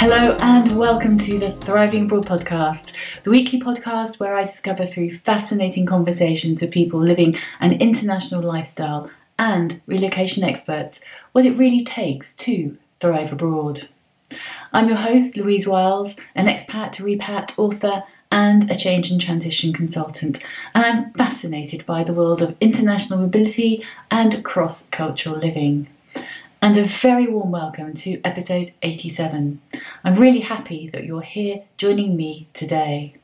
Hello and welcome to the Thriving Abroad podcast, the weekly podcast where I discover through fascinating conversations with people living an international lifestyle and relocation experts what it really takes to thrive abroad. I'm your host, Louise Wiles, an expat, repat, author, and a change and transition consultant, and I'm fascinated by the world of international mobility and cross cultural living and a very warm welcome to episode 87. I'm really happy that you're here joining me today.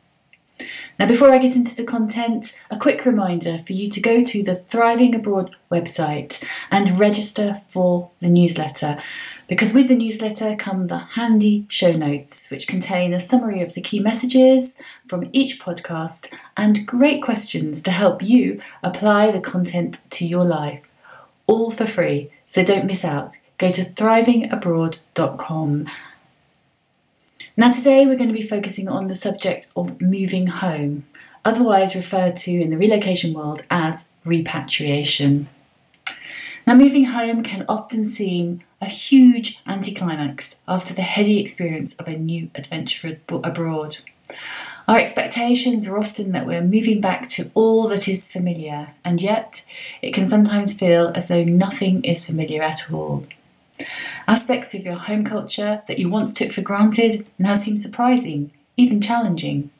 Now, before I get into the content, a quick reminder for you to go to the Thriving Abroad website and register for the newsletter. Because with the newsletter come the handy show notes, which contain a summary of the key messages from each podcast and great questions to help you apply the content to your life, all for free so don't miss out. Go to thrivingabroad.com. Now, today we're going to be focusing on the subject of moving home, otherwise referred to in the relocation world as repatriation. Now, moving home can often seem a huge anticlimax after the heady experience of a new adventure abroad. Our expectations are often that we're moving back to all that is familiar, and yet it can sometimes feel as though nothing is familiar at all. Aspects of your home culture that you once took for granted now seem surprising, even challenging.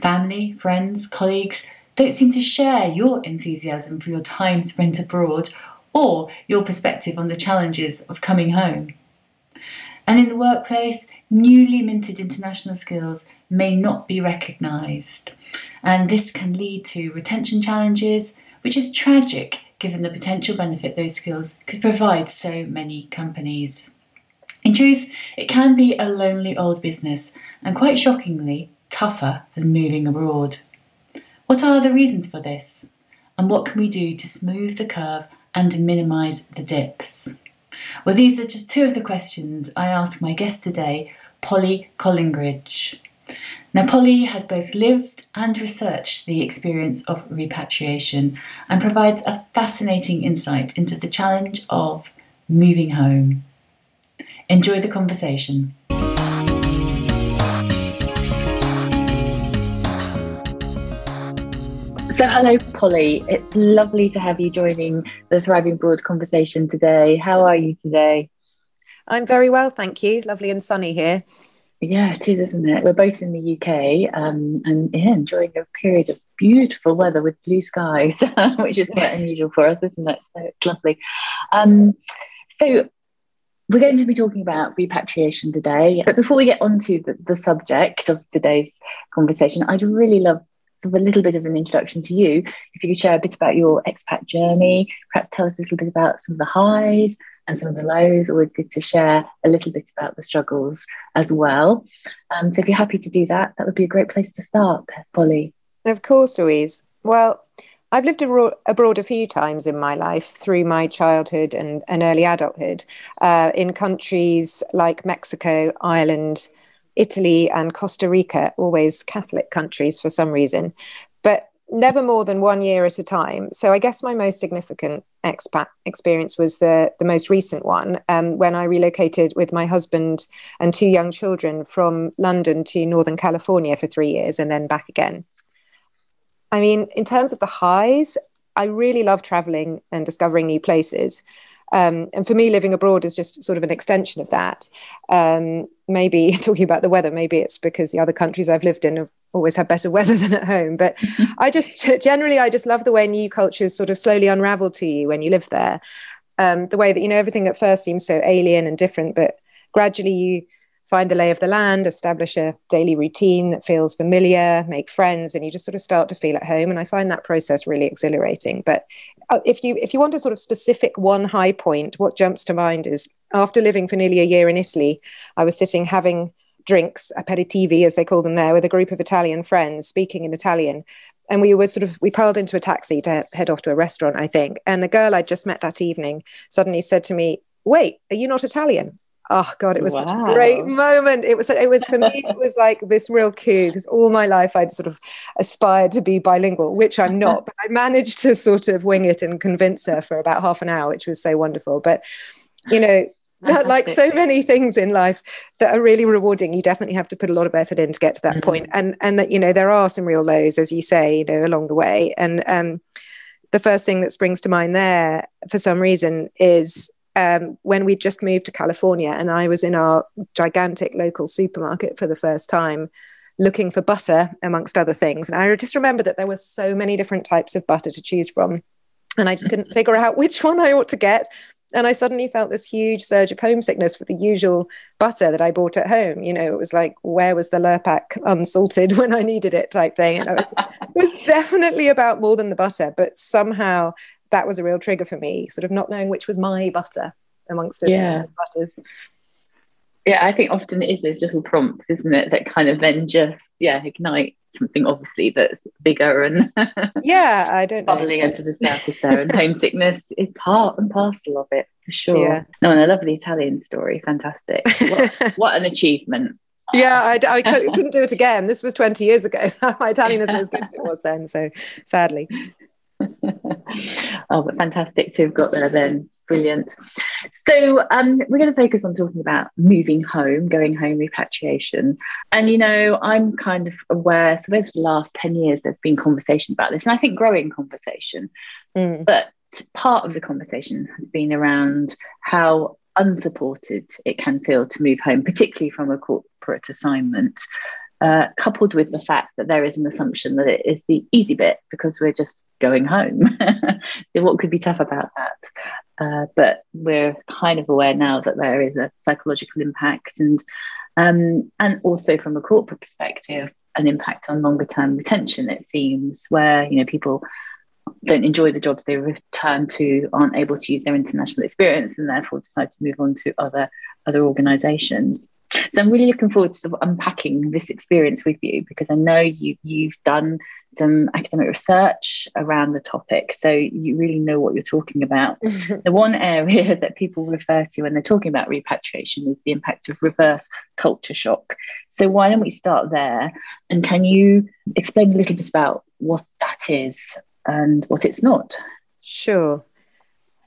Family, friends, colleagues don't seem to share your enthusiasm for your time spent abroad or your perspective on the challenges of coming home. And in the workplace, newly minted international skills may not be recognised. And this can lead to retention challenges, which is tragic given the potential benefit those skills could provide so many companies. In truth, it can be a lonely old business and quite shockingly tougher than moving abroad. What are the reasons for this? And what can we do to smooth the curve and minimise the dips? Well, these are just two of the questions I ask my guest today, Polly Collingridge. Now, Polly has both lived and researched the experience of repatriation and provides a fascinating insight into the challenge of moving home. Enjoy the conversation. So, hello, Polly. It's lovely to have you joining the Thriving Abroad conversation today. How are you today? I'm very well, thank you. Lovely and sunny here. Yeah, it is, isn't it? We're both in the UK um, and yeah, enjoying a period of beautiful weather with blue skies, which is quite unusual for us, isn't it? So it's lovely. Um, so we're going to be talking about repatriation today. But before we get onto the, the subject of today's conversation, I'd really love sort of a little bit of an introduction to you. If you could share a bit about your expat journey, perhaps tell us a little bit about some of the highs and some of the lows. Always good to share a little bit about the struggles as well. Um, so if you're happy to do that, that would be a great place to start, Polly. Of course, Louise. Well, I've lived abroad a few times in my life through my childhood and, and early adulthood uh, in countries like Mexico, Ireland, Italy, and Costa Rica, always Catholic countries for some reason. But never more than one year at a time. So I guess my most significant expat experience was the the most recent one um, when I relocated with my husband and two young children from London to Northern California for three years and then back again. I mean, in terms of the highs, I really love traveling and discovering new places. Um, and for me, living abroad is just sort of an extension of that. Um, maybe talking about the weather, maybe it's because the other countries I've lived in have always had better weather than at home. But I just generally, I just love the way new cultures sort of slowly unravel to you when you live there. Um, the way that, you know, everything at first seems so alien and different, but gradually you find the lay of the land, establish a daily routine that feels familiar, make friends, and you just sort of start to feel at home. And I find that process really exhilarating. But uh, if you if you want a sort of specific one high point, what jumps to mind is after living for nearly a year in Italy, I was sitting having drinks, aperitivi as they call them there, with a group of Italian friends speaking in Italian. And we were sort of, we piled into a taxi to head off to a restaurant, I think. And the girl I'd just met that evening suddenly said to me, Wait, are you not Italian? Oh god it was wow. such a great moment it was it was for me it was like this real coup because all my life i'd sort of aspired to be bilingual which i'm not but i managed to sort of wing it and convince her for about half an hour which was so wonderful but you know like so many things in life that are really rewarding you definitely have to put a lot of effort in to get to that mm-hmm. point. and and that you know there are some real lows as you say you know along the way and um the first thing that springs to mind there for some reason is um, when we just moved to California and I was in our gigantic local supermarket for the first time looking for butter amongst other things and I just remember that there were so many different types of butter to choose from and I just couldn't figure out which one I ought to get and I suddenly felt this huge surge of homesickness for the usual butter that I bought at home. You know, it was like, where was the Lurpak unsalted when I needed it type thing. And was, it was definitely about more than the butter, but somehow that was a real trigger for me, sort of not knowing which was my butter amongst this yeah. butters yeah, I think often it is those little prompts, isn't it, that kind of then just yeah ignite something obviously that's bigger and yeah, I don't bubbling into the surface there. And homesickness is part and parcel of it for sure. Yeah. No, and I love the Italian story. Fantastic. What, what an achievement. Yeah, I, I couldn't do it again. This was 20 years ago. My Italian isn't as good as it was then. So sadly. oh, but fantastic to have got there then. Brilliant. So um, we're going to focus on talking about moving home, going home, repatriation. And, you know, I'm kind of aware, so over the last 10 years, there's been conversation about this, and I think growing conversation. Mm. But part of the conversation has been around how unsupported it can feel to move home, particularly from a corporate assignment. Uh, coupled with the fact that there is an assumption that it is the easy bit because we're just going home. so, what could be tough about that? Uh, but we're kind of aware now that there is a psychological impact and um, and also from a corporate perspective, an impact on longer term retention. It seems where you know people don't enjoy the jobs they return to, aren't able to use their international experience, and therefore decide to move on to other other organisations. So I'm really looking forward to sort of unpacking this experience with you because I know you you've done some academic research around the topic, so you really know what you're talking about. the one area that people refer to when they're talking about repatriation is the impact of reverse culture shock. So why don't we start there? And can you explain a little bit about what that is and what it's not? Sure.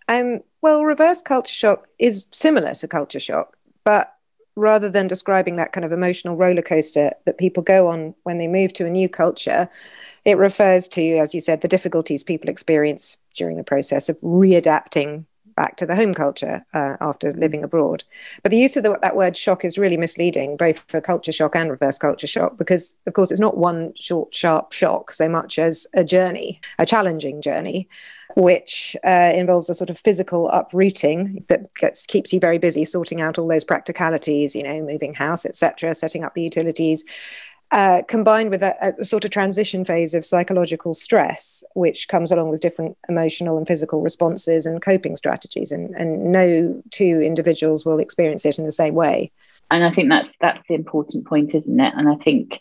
Um, well, reverse culture shock is similar to culture shock, but rather than describing that kind of emotional roller coaster that people go on when they move to a new culture, it refers to, as you said, the difficulties people experience during the process of readapting back to the home culture uh, after living abroad. But the use of the, that word shock is really misleading, both for culture shock and reverse culture shock, because, of course, it's not one short, sharp shock so much as a journey, a challenging journey which uh, involves a sort of physical uprooting that gets keeps you very busy sorting out all those practicalities, you know, moving house, etc., setting up the utilities. Uh, combined with a, a, sort of transition phase of psychological stress, which comes along with different emotional and physical responses and coping strategies, and, and no two individuals will experience it in the same way. And I think that's that's the important point, isn't it? And I think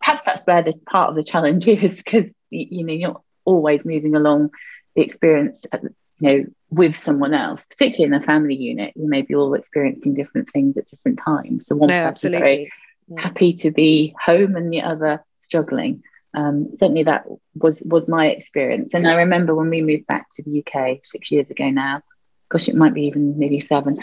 perhaps that's where the part of the challenge is because you know you're always moving along the experience you know with someone else particularly in a family unit you may be all experiencing different things at different times so one no, person very happy to be home and the other struggling. Um, certainly that was was my experience. And i remember when we moved back to the uk six years ago now gosh it might be even nearly seven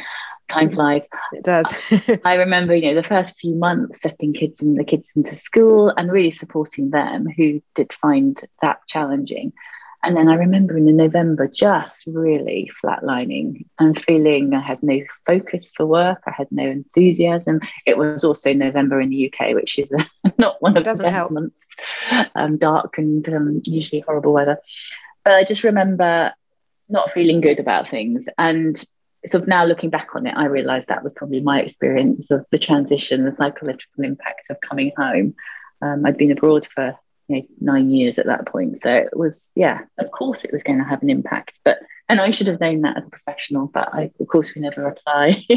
time flies. It does. I remember you know the first few months setting kids and the kids into school and really supporting them who did find that challenging and then I remember in the November just really flatlining and feeling I had no focus for work, I had no enthusiasm. It was also November in the UK, which is not one of the best help. months, um, dark and um, usually horrible weather. But I just remember not feeling good about things. And sort of now looking back on it, I realised that was probably my experience of the transition, the psychological impact of coming home. Um, I'd been abroad for you know, nine years at that point. So it was, yeah, of course it was going to have an impact. But and I should have known that as a professional, but I, of course we never apply.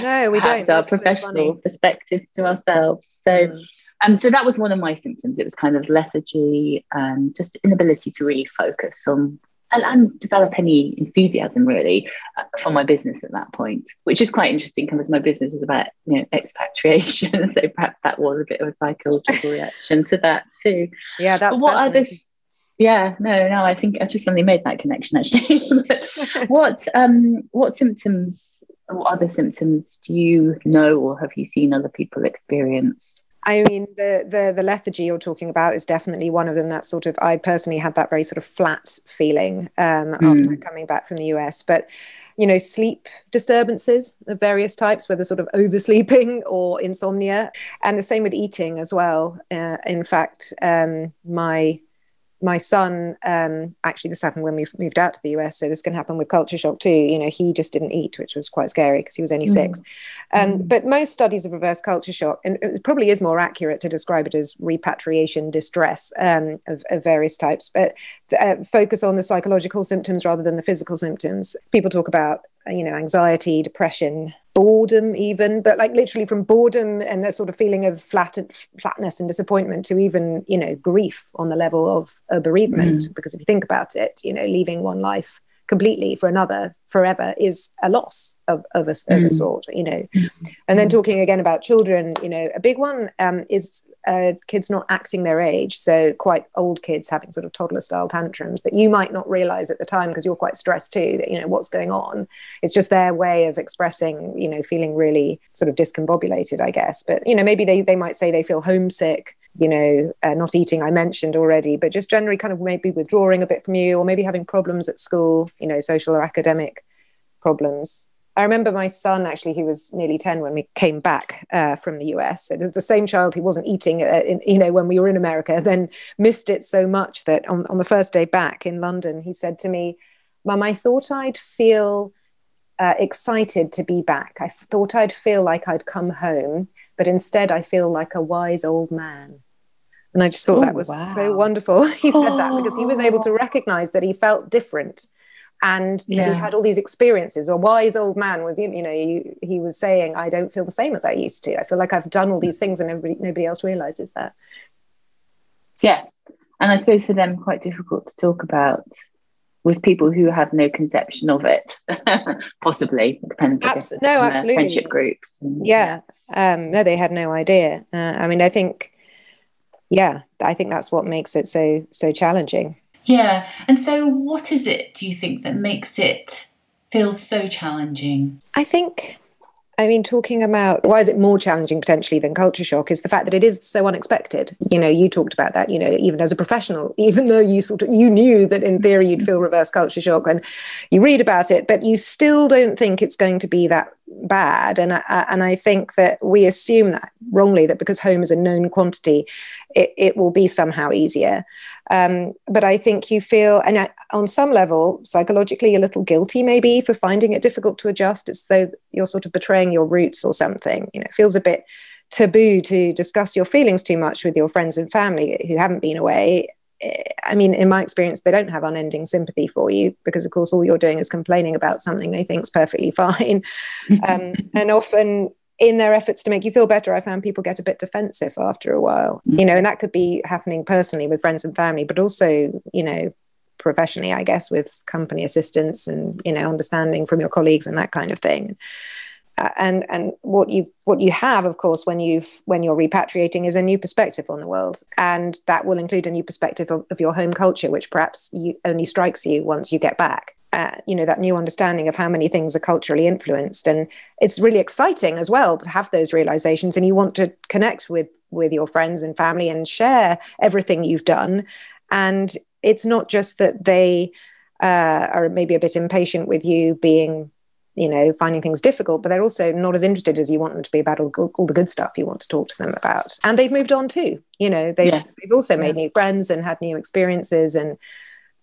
no, we don't. Our professional perspectives to ourselves. So. Mm. Um, so that was one of my symptoms. It was kind of lethargy and just inability to really focus on and, and develop any enthusiasm really uh, for my business at that point, which is quite interesting because my business was about you know expatriation, so perhaps that was a bit of a psychological reaction to that too. Yeah, that's but what are this? Yeah, no, no, I think I just suddenly made that connection actually. what um what symptoms what other symptoms do you know or have you seen other people experience? I mean, the, the the lethargy you're talking about is definitely one of them. That sort of, I personally had that very sort of flat feeling um, mm. after coming back from the US. But you know, sleep disturbances of various types, whether sort of oversleeping or insomnia, and the same with eating as well. Uh, in fact, um, my my son um, actually this happened when we moved out to the us so this can happen with culture shock too you know he just didn't eat which was quite scary because he was only mm. six um, mm. but most studies of reverse culture shock and it probably is more accurate to describe it as repatriation distress um, of, of, various types but uh, focus on the psychological symptoms rather than the physical symptoms people talk about you know anxiety depression boredom even but like literally from boredom and a sort of feeling of flat flatness and disappointment to even you know grief on the level of a bereavement mm. because if you think about it you know leaving one life completely for another forever is a loss of, of, a, mm. of a sort you know mm. and then talking again about children you know a big one um, is uh, kids not acting their age so quite old kids having sort of toddler style tantrums that you might not realize at the time because you're quite stressed too that you know what's going on it's just their way of expressing you know feeling really sort of discombobulated i guess but you know maybe they, they might say they feel homesick you know, uh, not eating, I mentioned already, but just generally kind of maybe withdrawing a bit from you, or maybe having problems at school, you know, social or academic problems. I remember my son actually, he was nearly 10 when we came back uh, from the US. So the, same child who wasn't eating, uh, in, you know, when we were in America, then missed it so much that on, on the first day back in London, he said to me, Mum, I thought I'd feel uh, excited to be back. I thought I'd feel like I'd come home but instead I feel like a wise old man. And I just thought oh, that was wow. so wonderful. He said that because he was able to recognize that he felt different and yeah. that he had all these experiences. A wise old man was, you know, he, he was saying, I don't feel the same as I used to. I feel like I've done all these things and nobody else realizes that. Yes. And I suppose for them, quite difficult to talk about with people who have no conception of it, possibly. It depends. Abs- no, absolutely. Friendship groups. And, yeah. Um, no, they had no idea. Uh, I mean, I think, yeah, I think that's what makes it so so challenging. Yeah, and so what is it? Do you think that makes it feel so challenging? I think I mean, talking about why is it more challenging potentially than culture shock is the fact that it is so unexpected. You know, you talked about that, you know, even as a professional, even though you sort of you knew that in theory you'd feel reverse culture shock and you read about it, but you still don't think it's going to be that bad. And I, and I think that we assume that wrongly that because home is a known quantity, it, it will be somehow easier. Um, but I think you feel, and on some level, psychologically, a little guilty maybe for finding it difficult to adjust. It's though you're sort of betraying your roots or something. You know, it feels a bit taboo to discuss your feelings too much with your friends and family who haven't been away I mean, in my experience, they don't have unending sympathy for you because, of course, all you're doing is complaining about something they think is perfectly fine. um, and often, in their efforts to make you feel better, I found people get a bit defensive after a while, you know, and that could be happening personally with friends and family, but also, you know, professionally, I guess, with company assistance and, you know, understanding from your colleagues and that kind of thing. And and what you what you have of course when you've when you're repatriating is a new perspective on the world. And that will include a new perspective of, of your home culture which perhaps you only strikes you once you get back. Uh, you know that new understanding of how many things are culturally influenced. And it's really exciting as well to have those realizations. And you want to connect with with your friends and family and share everything you've done. And it's not just that they uh, are maybe a bit impatient with you being you know, finding things difficult, but they're also not as interested as you want them to be about all, all the good stuff you want to talk to them about. And they've moved on too. You know, they've, yes. they've also made yeah. new friends and had new experiences and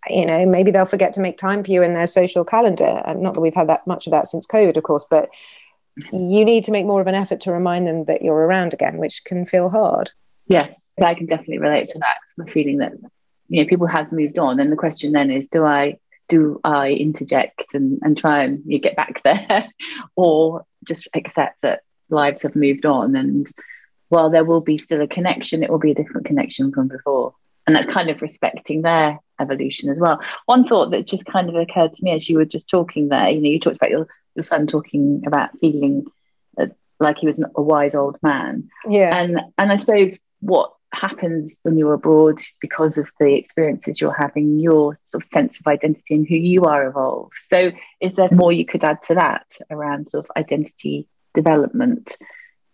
you know maybe they'll forget to make time for you in their social calendar and not that we've had that much of that since covid of course but you need to make more of an effort to remind them that you're around again which can feel hard yes i can definitely relate to that the feeling that you know people have moved on and the question then is do i do I interject and, and try and you get back there or just accept that lives have moved on and while there will be still a connection, it will be a different connection from before. And that's kind of respecting their evolution as well. One thought that just kind of occurred to me as you were just talking there, you know, you talked about your, your son talking about feeling uh, like he was a wise old man. Yeah. And and I suppose what happens when you're abroad because of the experiences you're having, your sort of sense of identity and who you are evolves. So, is there more you could add to that around sort of identity development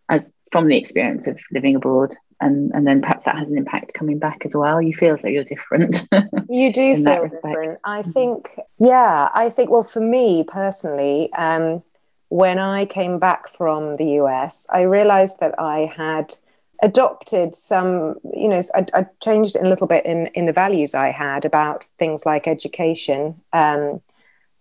as from the experience of living abroad? And, and then perhaps that has an impact coming back as well. You feel as though you're different. you do feel different. I mm-hmm. think, yeah, I think, well, for me personally, um, when I came back from the US, I realized that I had adopted some, you know, I, I, changed it a little bit in, in the values I had about things like education, um,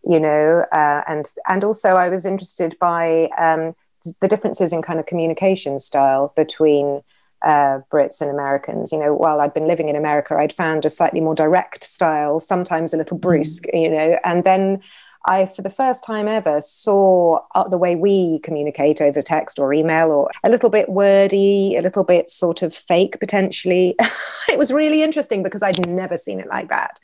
you know, uh, and and also I was interested by um, the differences in kind of communication style between uh, Brits and Americans. You know, while I'd been living in America, I'd found a slightly more direct style, sometimes a little mm. brusque, you know, and then I, for the first time ever, saw uh, the way we communicate over text or email or a little bit wordy, a little bit sort of fake potentially. it was really interesting because I'd never seen it like that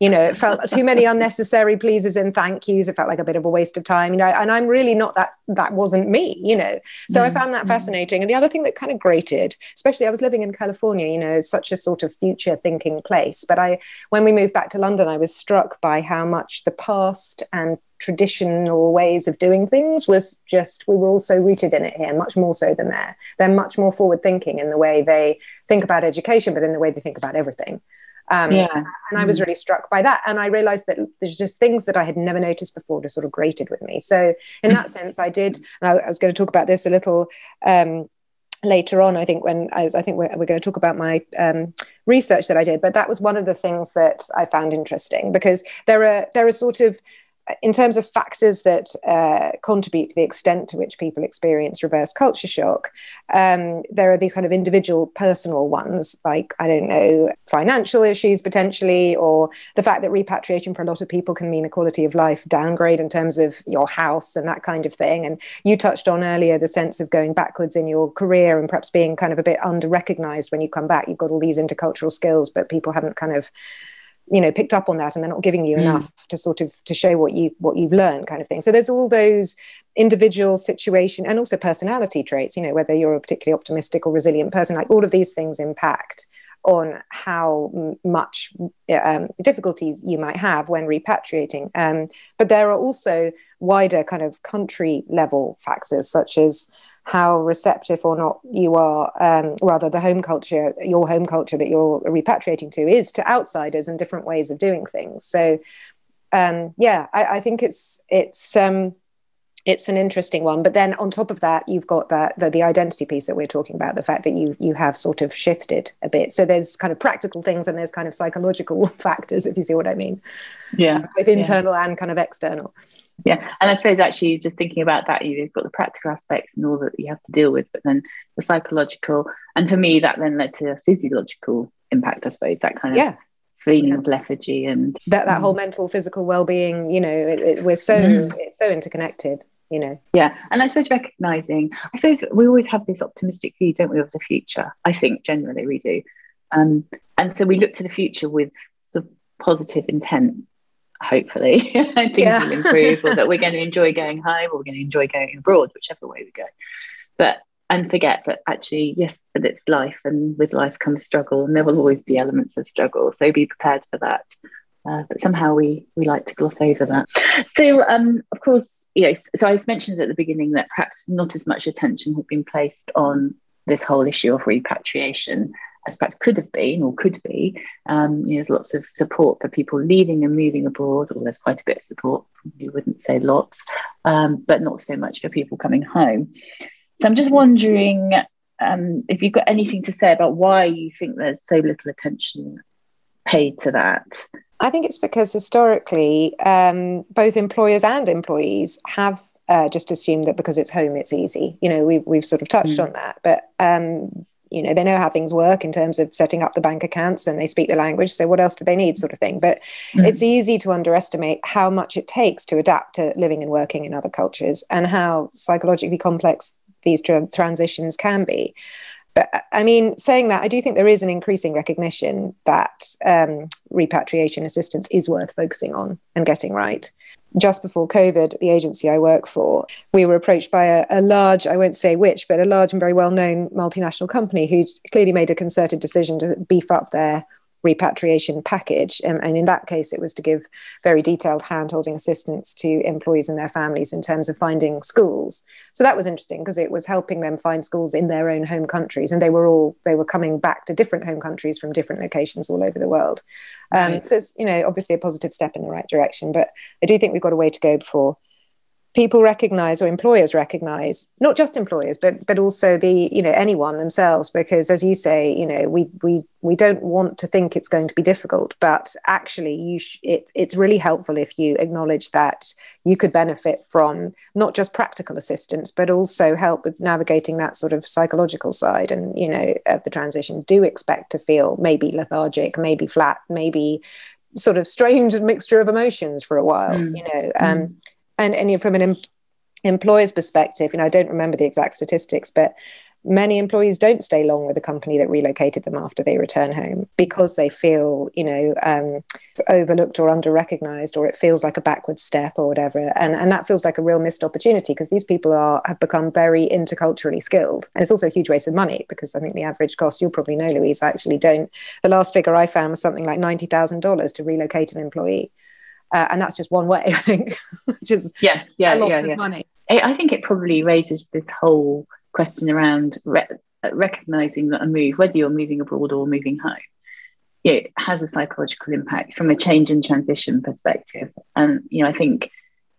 you know, it felt too many unnecessary pleases and thank yous. It felt like a bit of a waste of time, you know, and I'm really not that, that wasn't me, you know. So mm. I found that mm. fascinating. And the other thing that kind of grated, especially I was living in California, you know, such a sort of future thinking place. But I, when we moved back to London, I was struck by how much the past and traditional ways of doing things was just we were also rooted in it here much more so than there they're much more forward thinking in the way they think about education but in the way they think about everything um, yeah. And I was mm. really struck by that. And I realized that there's just things that I had never noticed before just sort of grated with me. So, in that sense, I did, and I, I was going to talk about this a little. Um, later on i think when as i think we're, we're going to talk about my um, research that i did but that was one of the things that i found interesting because there are there are sort of in terms of factors that uh, contribute to the extent to which people experience reverse culture shock, um, there are the kind of individual personal ones, like, I don't know, financial issues potentially, or the fact that repatriation for a lot of people can mean a quality of life downgrade in terms of your house and that kind of thing. And you touched on earlier the sense of going backwards in your career and perhaps being kind of a bit under recognized when you come back. You've got all these intercultural skills, but people haven't kind of you know picked up on that and they're not giving you mm. enough to sort of to show what you what you've learned kind of thing so there's all those individual situation and also personality traits you know whether you're a particularly optimistic or resilient person like all of these things impact on how much um, difficulties you might have when repatriating um, but there are also wider kind of country level factors such as how receptive or not you are, um, rather the home culture, your home culture that you're repatriating to is to outsiders and different ways of doing things. So, um, yeah, I, I, think it's it's um, it's an interesting one. But then on top of that, you've got that the, the identity piece that we're talking about, the fact that you you have sort of shifted a bit. So there's kind of practical things and there's kind of psychological factors, if you see what I mean. Yeah, both internal yeah. and kind of external yeah and i suppose actually just thinking about that you've got the practical aspects and all that you have to deal with but then the psychological and for me that then led to a physiological impact i suppose that kind of yeah. feeling yeah. of lethargy and that that um, whole mental physical well-being you know it, it, we're so mm. it's so interconnected you know. Yeah and i suppose recognizing i suppose we always have this optimistic view don't we of the future? I think generally we do. Um, and so we look to the future with sort of positive intent hopefully things yeah. will improve or that we're going to enjoy going home or we're going to enjoy going abroad whichever way we go. But and forget that actually yes but it's life and with life comes struggle and there will always be elements of struggle so be prepared for that. Uh, but somehow we we like to gloss over that. So um of course yes so i mentioned at the beginning that perhaps not as much attention had been placed on this whole issue of repatriation as perhaps could have been or could be. Um, you know, there's lots of support for people leaving and moving abroad, or there's quite a bit of support. You wouldn't say lots, um, but not so much for people coming home. So I'm just wondering um, if you've got anything to say about why you think there's so little attention paid to that. I think it's because historically, um, both employers and employees have uh, just assumed that because it's home, it's easy. You know, we've, we've sort of touched mm. on that, but um, you know they know how things work in terms of setting up the bank accounts and they speak the language so what else do they need sort of thing but mm. it's easy to underestimate how much it takes to adapt to living and working in other cultures and how psychologically complex these tra- transitions can be but I mean, saying that, I do think there is an increasing recognition that um, repatriation assistance is worth focusing on and getting right. Just before COVID, the agency I work for, we were approached by a, a, large, I won't say which, but a large and very well known multinational company who clearly made a concerted decision to beef up their repatriation package. Um, and in that case, it was to give very detailed hand holding assistance to employees and their families in terms of finding schools. So that was interesting because it was helping them find schools in their own home countries. And they were all, they were coming back to different home countries from different locations all over the world. Um, right. So it's, you know, obviously a positive step in the right direction. But I do think we've got a way to go before people recognize or employers recognize not just employers but but also the you know anyone themselves because as you say you know we we we don't want to think it's going to be difficult but actually you sh- it, it's really helpful if you acknowledge that you could benefit from not just practical assistance but also help with navigating that sort of psychological side and you know of the transition do expect to feel maybe lethargic maybe flat maybe sort of strange mixture of emotions for a while mm. you know um mm and and from an em- employer's perspective, you know, I don't remember the exact statistics, but many employees don't stay long with the company that relocated them after they return home because they feel you know um, overlooked or under recognized or it feels like a backward step or whatever. And and that feels like a real missed opportunity because these people are have become very interculturally skilled. And it's also a huge waste of money because i think the average cost you'll probably know louise I actually don't the last figure i found was something like $90000 to relocate an employee uh, and that's just one way i think which is yes yeah a lot yeah, of yeah. money i think it probably raises this whole question around re- recognizing that a move whether you're moving abroad or moving home it has a psychological impact from a change and transition perspective and you know i think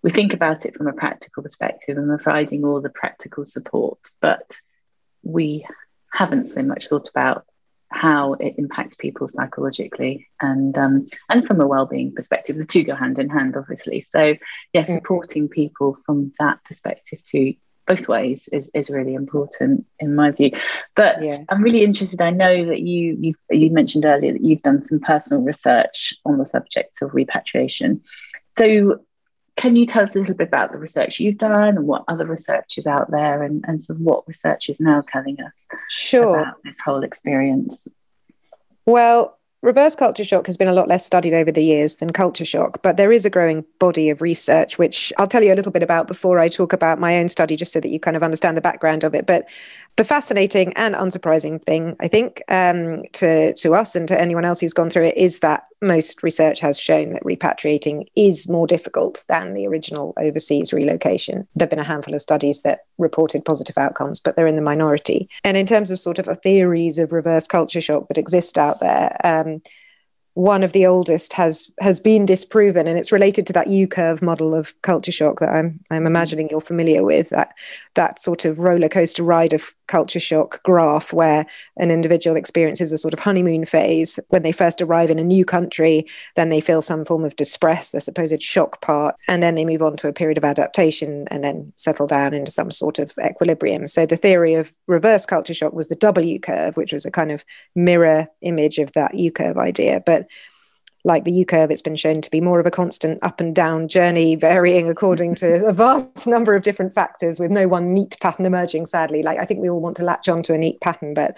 we think about it from a practical perspective and providing all the practical support but we haven't so much thought about how it impacts people psychologically and um, and from a well-being perspective the two go hand in hand obviously so yeah mm. supporting people from that perspective too both ways is, is really important in my view but yeah. i'm really interested i know that you you you mentioned earlier that you've done some personal research on the subject of repatriation so can you tell us a little bit about the research you've done and what other research is out there and, and sort of what research is now telling us sure. about this whole experience? Well, reverse culture shock has been a lot less studied over the years than culture shock, but there is a growing body of research, which I'll tell you a little bit about before I talk about my own study, just so that you kind of understand the background of it. But the fascinating and unsurprising thing, I think, um, to, to us and to anyone else who's gone through it, is that most research has shown that repatriating is more difficult than the original overseas relocation. There have been a handful of studies that reported positive outcomes, but they're in the minority. And in terms of sort of theories of reverse culture shock that exist out there, um, um, one of the oldest has has been disproven and it's related to that U curve model of culture shock that I'm I'm imagining you're familiar with that that sort of roller coaster ride of culture shock graph where an individual experiences a sort of honeymoon phase. When they first arrive in a new country then they feel some form of distress the supposed shock part and then they move on to a period of adaptation and then settle down into some sort of equilibrium. So the theory of reverse culture shock was the W curve which was a kind of mirror image of that U curve idea. But like the U curve, it's been shown to be more of a constant up and down journey, varying according to a vast number of different factors, with no one neat pattern emerging. Sadly, like I think we all want to latch on to a neat pattern, but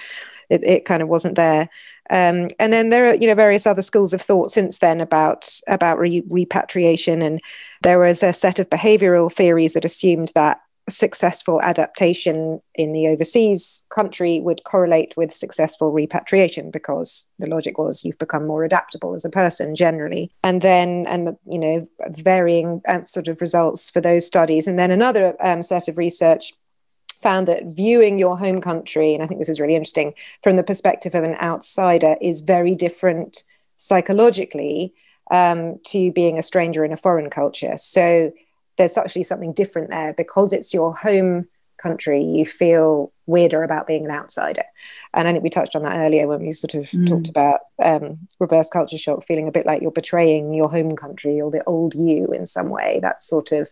it, it kind of wasn't there. Um, and then there are you know various other schools of thought since then about about re- repatriation, and there was a set of behavioural theories that assumed that successful adaptation in the overseas country would correlate with successful repatriation because the logic was you've become more adaptable as a person generally. And then and you know varying um, sort of results for those studies. And then another um, set of research found that viewing your home country and i think this is really interesting from the perspective of an outsider is very different psychologically um, to being a stranger in a foreign culture. So there's actually something different there because it's your home country you feel weirder about being an outsider and i think we touched on that earlier when we sort of mm. talked about um, reverse culture shock feeling a bit like you're betraying your home country or the old you in some way that's sort of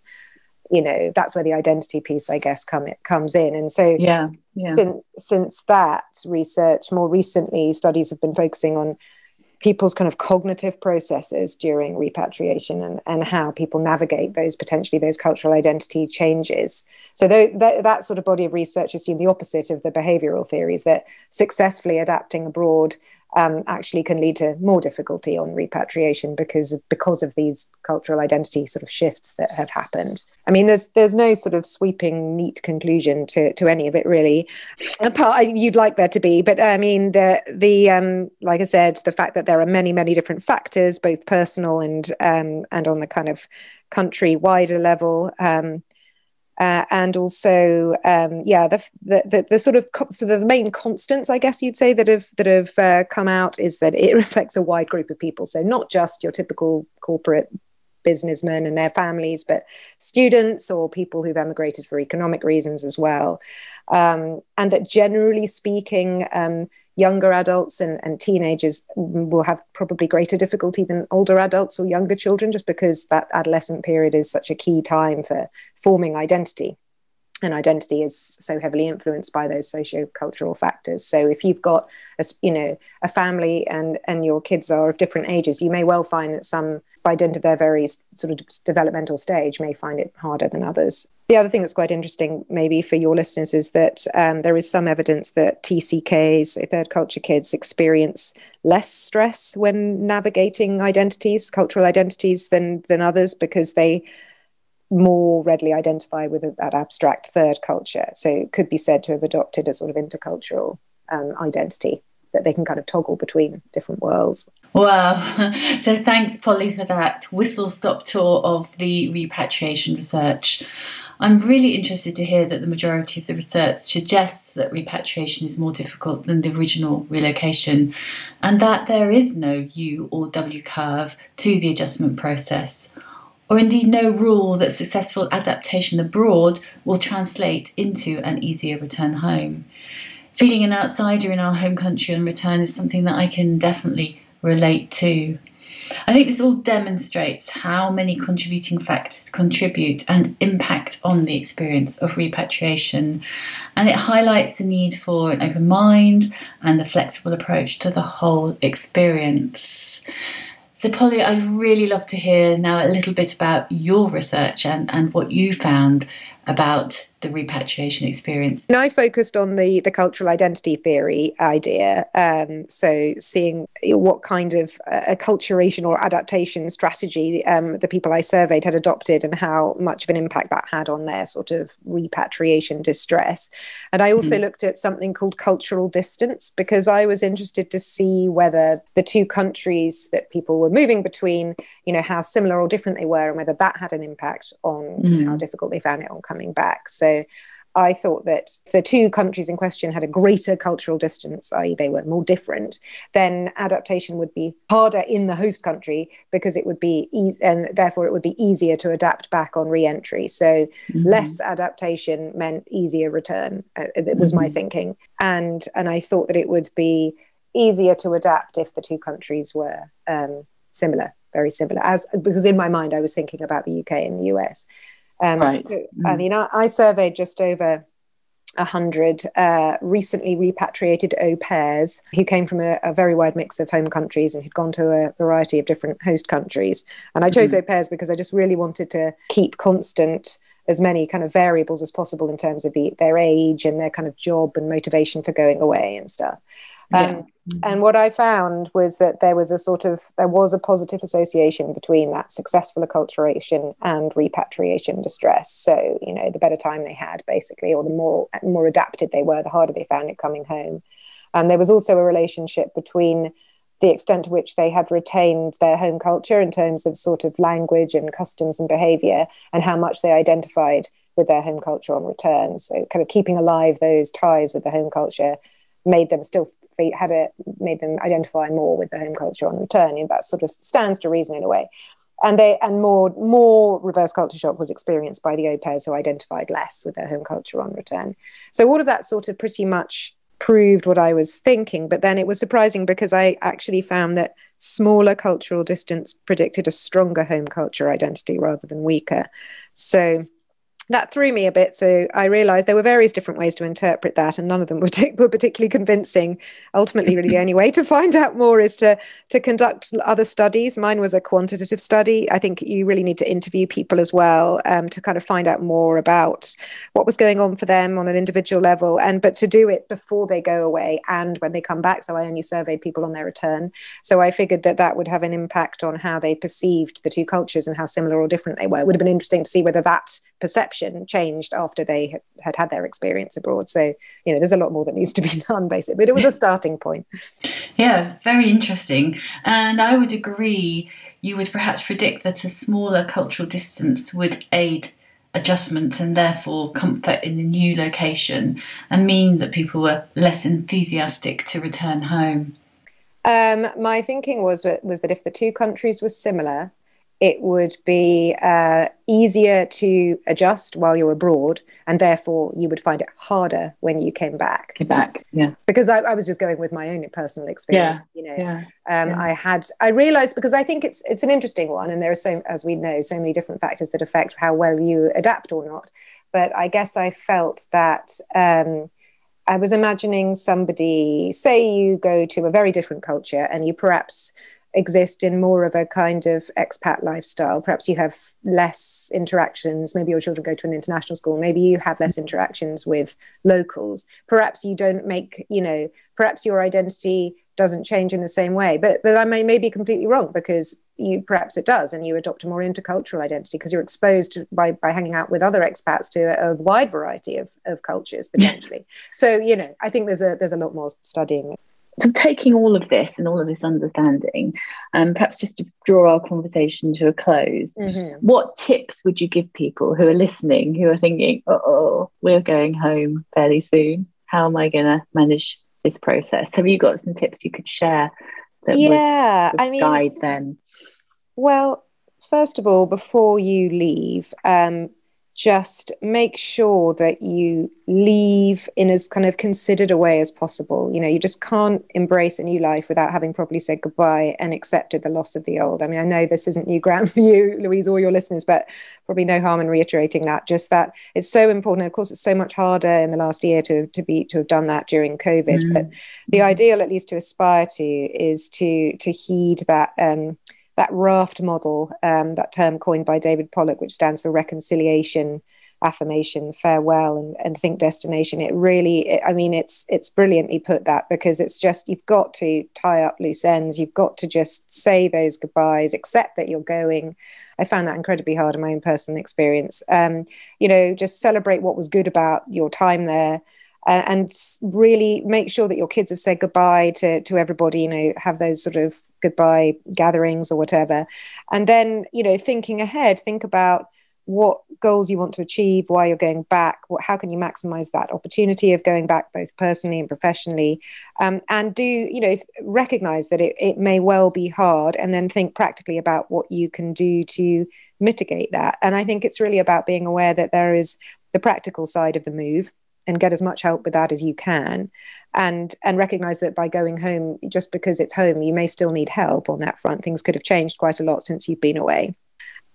you know that's where the identity piece i guess come it comes in and so yeah, yeah. Since, since that research more recently studies have been focusing on people's kind of cognitive processes during repatriation and, and how people navigate those potentially those cultural identity changes. So that, that sort of body of research assume the opposite of the behavioral theories that successfully adapting abroad um, actually can lead to more difficulty on repatriation because of, because of these cultural identity sort of shifts that have happened. I mean, there's there's no sort of sweeping, neat conclusion to, to any of it really. Apart, you'd like there to be, but I mean, the the um, like I said, the fact that there are many many different factors, both personal and um, and on the kind of country wider level. Um, uh, and also um, yeah the, the, the the sort of so the main constants I guess you'd say that have that have uh, come out is that it reflects a wide group of people. So not just your typical corporate businessmen and their families but students or people who've emigrated for economic reasons as well. Um, and that generally speaking um, younger adults and, and teenagers will have probably greater difficulty than older adults or younger children, just because that adolescent period is such a key time for forming identity. And identity is so heavily influenced by those socio-cultural factors. So if you've got a, you know, a family and, and your kids are of different ages, you may well find that some by dint of their very sort of developmental stage may find it harder than others. The other thing that's quite interesting, maybe for your listeners, is that um, there is some evidence that TCKs, third culture kids, experience less stress when navigating identities, cultural identities, than than others because they more readily identify with that abstract third culture. So it could be said to have adopted a sort of intercultural um, identity that they can kind of toggle between different worlds. Wow. So thanks, Polly, for that whistle stop tour of the repatriation research. I'm really interested to hear that the majority of the research suggests that repatriation is more difficult than the original relocation, and that there is no U or W curve to the adjustment process, or indeed no rule that successful adaptation abroad will translate into an easier return home. Feeling an outsider in our home country on return is something that I can definitely relate to. I think this all demonstrates how many contributing factors contribute and impact on the experience of repatriation, and it highlights the need for an open mind and a flexible approach to the whole experience. So, Polly, I'd really love to hear now a little bit about your research and, and what you found about the repatriation experience? And I focused on the the cultural identity theory idea. Um, so seeing what kind of acculturation or adaptation strategy um, the people I surveyed had adopted and how much of an impact that had on their sort of repatriation distress. And I also mm-hmm. looked at something called cultural distance because I was interested to see whether the two countries that people were moving between, you know, how similar or different they were, and whether that had an impact on mm-hmm. how difficult they found it on coming back. So so I thought that the two countries in question had a greater cultural distance, i.e., they were more different, then adaptation would be harder in the host country because it would be easy, and therefore it would be easier to adapt back on re-entry. So mm-hmm. less adaptation meant easier return. Uh, it was mm-hmm. my thinking, and and I thought that it would be easier to adapt if the two countries were um, similar, very similar. As because in my mind I was thinking about the UK and the US. Um, right. So, mm. I mean, I, I, surveyed just over a hundred uh, recently repatriated au pairs who came from a, a, very wide mix of home countries and had gone to a variety of different host countries. And I chose mm. au pairs because I just really wanted to keep constant as many kind of variables as possible in terms of the, their age and their kind of job and motivation for going away and stuff. Um, yeah. And what I found was that there was a sort of there was a positive association between that successful acculturation and repatriation distress. So you know, the better time they had, basically, or the more more adapted they were, the harder they found it coming home. And there was also a relationship between the extent to which they had retained their home culture in terms of sort of language and customs and behavior, and how much they identified with their home culture on return. So, kind of keeping alive those ties with the home culture made them still had it made them identify more with the home culture on return. And that sort of stands to reason in a way. And they and more more reverse culture shock was experienced by the au pairs who identified less with their home culture on return. So all of that sort of pretty much proved what I was thinking. But then it was surprising because I actually found that smaller cultural distance predicted a stronger home culture identity rather than weaker. So that threw me a bit. So I realized there were various different ways to interpret that, and none of them were, t- were particularly convincing. Ultimately, really, the only way to find out more is to to conduct other studies. Mine was a quantitative study. I think you really need to interview people as well um, to kind of find out more about what was going on for them on an individual level, and but to do it before they go away and when they come back. So I only surveyed people on their return. So I figured that that would have an impact on how they perceived the two cultures and how similar or different they were. It would have been interesting to see whether that perception changed after they had, had had their experience abroad. So, you know, there's a lot more that needs to be done, basically, but it was a starting point. Yeah, very interesting. And I would agree, you would perhaps predict that a smaller cultural distance would aid adjustment and therefore comfort in the new location and mean that people were less enthusiastic to return home. Um, my thinking was was that if the two countries were similar, it would be uh, easier to adjust while you're abroad, and therefore you would find it harder when you came back. Came back, yeah. Because I, I was just going with my own personal experience. Yeah, you know, yeah, um, yeah. I had I realised because I think it's it's an interesting one, and there are so as we know so many different factors that affect how well you adapt or not. But I guess I felt that. Um, I was imagining somebody, say you go to a very different culture and you perhaps exist in more of a kind of expat lifestyle. Perhaps you have less interactions. Maybe your children go to an international school. Maybe you have less interactions with locals. Perhaps you don't make, you know, perhaps your identity doesn't change in the same way. But but I may, may be completely wrong because you perhaps it does, and you adopt a more intercultural identity because you're exposed to, by by hanging out with other expats to a, a wide variety of, of cultures potentially. so you know, I think there's a there's a lot more studying so taking all of this and all of this understanding and um, perhaps just to draw our conversation to a close. Mm-hmm. what tips would you give people who are listening who are thinking oh we're going home fairly soon. How am i going to manage this process? Have you got some tips you could share that yeah would, would i mean guide them? well first of all before you leave um, just make sure that you leave in as kind of considered a way as possible. You know, you just can't embrace a new life without having properly said goodbye and accepted the loss of the old. I mean, I know this isn't new ground for you, Louise, or your listeners, but probably no harm in reiterating that. Just that it's so important. And Of course, it's so much harder in the last year to to be to have done that during COVID. Mm. But the ideal, at least to aspire to, is to to heed that. Um, that raft model, um, that term coined by David Pollock, which stands for reconciliation, affirmation, farewell, and, and think destination. It really, it, I mean, it's it's brilliantly put that because it's just you've got to tie up loose ends. You've got to just say those goodbyes, accept that you're going. I found that incredibly hard in my own personal experience. Um, you know, just celebrate what was good about your time there. And really make sure that your kids have said goodbye to to everybody. You know, have those sort of goodbye gatherings or whatever. And then you know thinking ahead think about what goals you want to achieve why you're going back what, how can you maximize that opportunity of going back both personally and professionally? Um, and do you know recognize that it, it may well be hard and then think practically about what you can do to mitigate that. And i think it's really about being aware that there is the practical side of the move and get as much help with that as you can. And and recognize that by going home just because it's home you may still need help on that front. Things could have changed quite a lot since you've been away.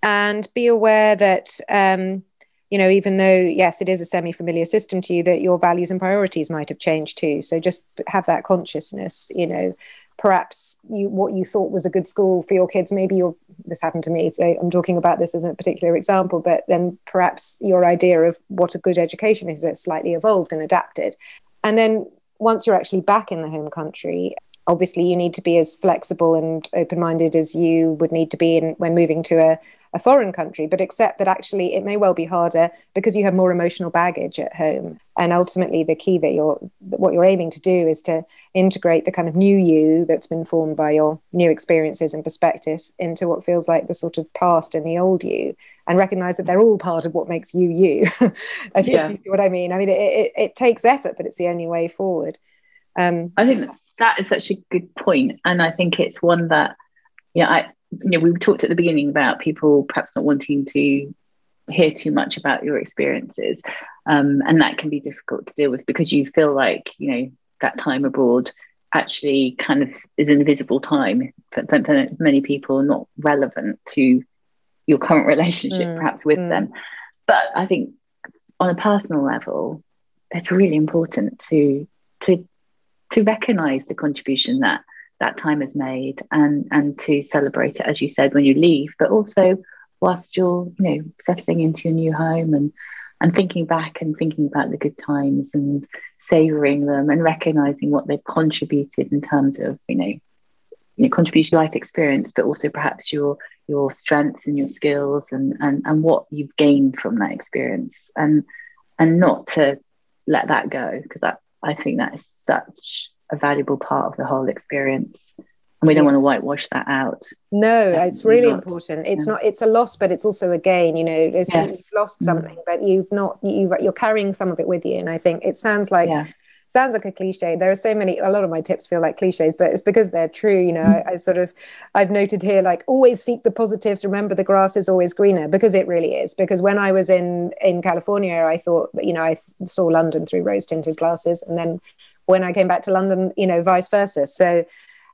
And be aware that um, you know even though yes it is a semi-familiar system to you that your values and priorities might have changed too. So just have that consciousness you know perhaps you what you thought was a good school for your kids. Maybe this happened to me so i'm talking about this as a particular example but then perhaps your idea of what a good education is has slightly evolved and adapted. And then once you're actually back in the home country obviously you need to be as flexible and open-minded as you would need to be in, when moving to a, a foreign country but accept that actually it may well be harder because you have more emotional baggage at home. And ultimately the key that you're what you're aiming to do is to integrate the kind of new you that's been formed by your new experiences and perspectives into what feels like the sort of past and the old you and recognize that they're all part of what makes you you if, Yeah. you see what i mean. I mean it, it, it takes effort but it's the only way forward. Um, I think that is such a good point, and I think it's one that, yeah, I you know we talked at the beginning about people perhaps not wanting to hear too much about your experiences, um, and that can be difficult to deal with because you feel like you know that time abroad actually kind of is an invisible time for, for, for many people, not relevant to your current relationship Mm, perhaps with mm. them. But I think on a personal level, it's really important to to to recognise the contribution that that time is made and and to celebrate it as you said when you leave, but also whilst you're you know settling into your new home and and thinking back and thinking about the good times and savoring them and recognizing what they've contributed in terms of you know you know, contribution life experience, but also perhaps your your strengths and your skills and and and what you've gained from that experience, and and not to let that go because that I think that is such a valuable part of the whole experience, and we don't want to whitewash that out. No, Definitely it's really not. important. It's yeah. not. It's a loss, but it's also a gain. You know, yes. you've lost mm. something, but you've not. You you're carrying some of it with you, and I think it sounds like. Yeah sounds like a cliche. There are so many, a lot of my tips feel like cliches, but it's because they're true. You know, mm. I, I, sort of, I've noted here, like always seek the positives. Remember the grass is always greener because it really is. Because when I was in, in California, I thought, you know, I saw London through rose tinted glasses. And then when I came back to London, you know, vice versa. So,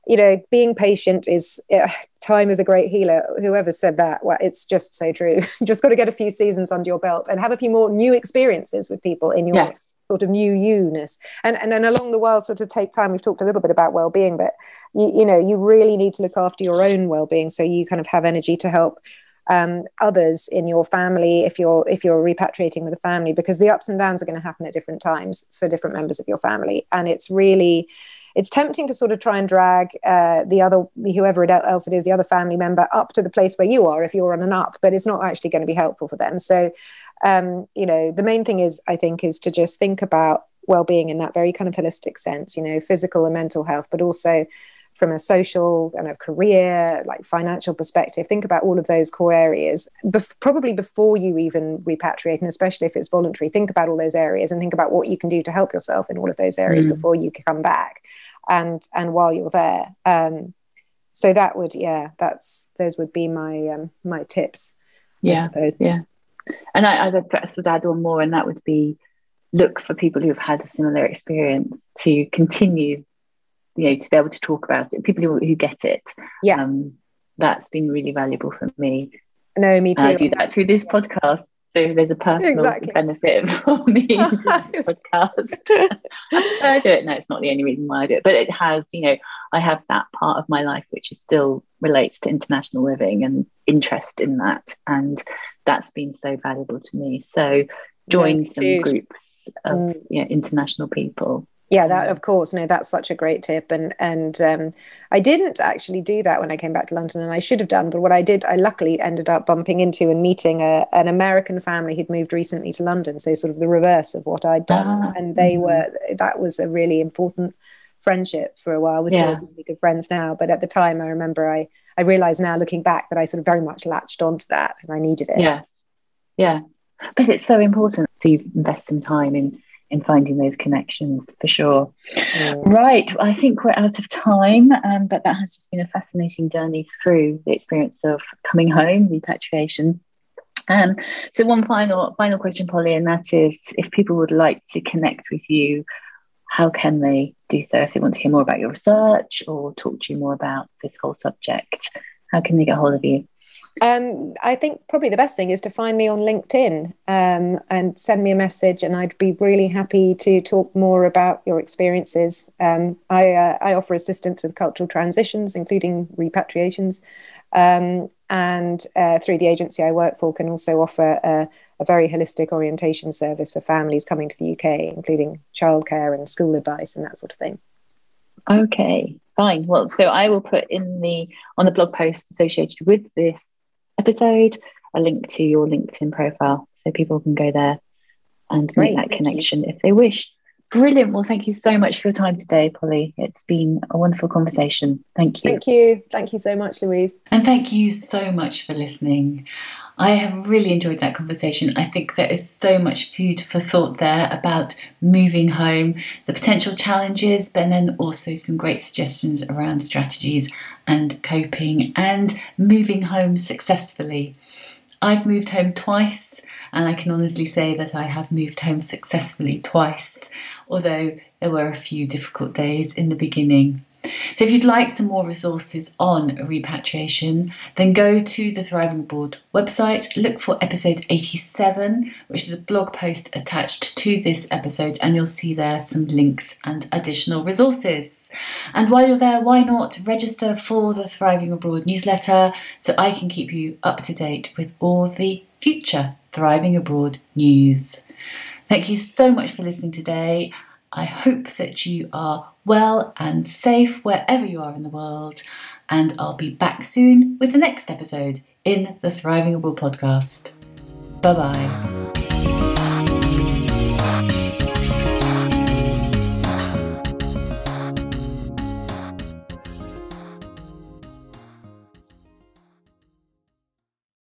you know, being patient is uh, time is a great healer. Whoever said that, well, it's just so true. you just got to get a few seasons under your belt and have a few more new experiences with people in your yes sort of new you-ness and, and then along the while sort of take time we've talked a little bit about well-being but you, you know you really need to look after your own well-being so you kind of have energy to help um, others in your family if you're if you're repatriating with a family because the ups and downs are going to happen at different times for different members of your family. And it's really it's tempting to sort of try and drag uh, the other whoever it else it is the other family member up to the place where you are if you're on an up but it's not actually going to be helpful for them. So um, you know the main thing is i think is to just think about well-being in that very kind of holistic sense you know physical and mental health but also from a social and a career, like financial perspective, think about all of those core areas. Bef- probably before you even repatriate, and especially if it's voluntary, think about all those areas and think about what you can do to help yourself in all of those areas mm. before you come back, and and while you're there. Um, so that would, yeah, that's those would be my um, my tips. Yeah, I suppose. Yeah, and I, I would add one more, and that would be look for people who've had a similar experience to continue you know to be able to talk about it people who, who get it. Yeah. Um, that's been really valuable for me. No me too i do that through this podcast so there's a personal exactly. benefit for me to do this podcast. I do it no it's not the only reason why I do it but it has you know I have that part of my life which is still relates to international living and interest in that and that's been so valuable to me. So join no, some groups of mm. know, international people yeah that of course. No that's such a great tip. And and um, i didn't actually do that when i came back to london and i should have done but what i did i luckily ended up bumping into and meeting a, an american family who'd moved recently to london so sort of the reverse of what i'd done. Ah, and they mm-hmm. were that was a really important friendship for a while. We're still yeah. obviously good friends now but at the time i remember i i realized now looking back that i sort of very much latched onto that and i needed it. Yeah. Yeah. But it's so important to invest some time in in finding those connections for sure. Mm. Right, I think we're out of time, um, but that has just been a fascinating journey through the experience of coming home, repatriation. Um, so one final final question, Polly, and that is if people would like to connect with you, how can they do so? If they want to hear more about your research or talk to you more about this whole subject, how can they get hold of you? Um, I think probably the best thing is to find me on LinkedIn um, and send me a message, and I'd be really happy to talk more about your experiences. Um, I, uh, I, offer assistance with cultural transitions, including repatriations, um, and uh, through the agency I work for, can also offer a, a, very holistic orientation service for families coming to the UK, including childcare and school advice and that sort of thing. Okay, fine. Well, so I will put in the on the blog post associated with this episode, a link to your LinkedIn profile so people can go there and Great, make that connection if they wish. Brilliant. Well, thank you so much for your time today, Polly. It's been a wonderful conversation. Thank you. Thank you. Thank you so much, Louise. And thank you so much for listening. I have really enjoyed that conversation. I think there is so much food for thought there about moving home, the potential challenges, but then also some great suggestions around strategies and coping and moving home successfully. I've moved home twice, and I can honestly say that I have moved home successfully twice, although there were a few difficult days in the beginning. So, if you'd like some more resources on repatriation, then go to the Thriving Abroad website, look for episode 87, which is a blog post attached to this episode, and you'll see there some links and additional resources. And while you're there, why not register for the Thriving Abroad newsletter so I can keep you up to date with all the future Thriving Abroad news. Thank you so much for listening today. I hope that you are well and safe wherever you are in the world, and I'll be back soon with the next episode in the Thriving Abroad podcast. Bye bye.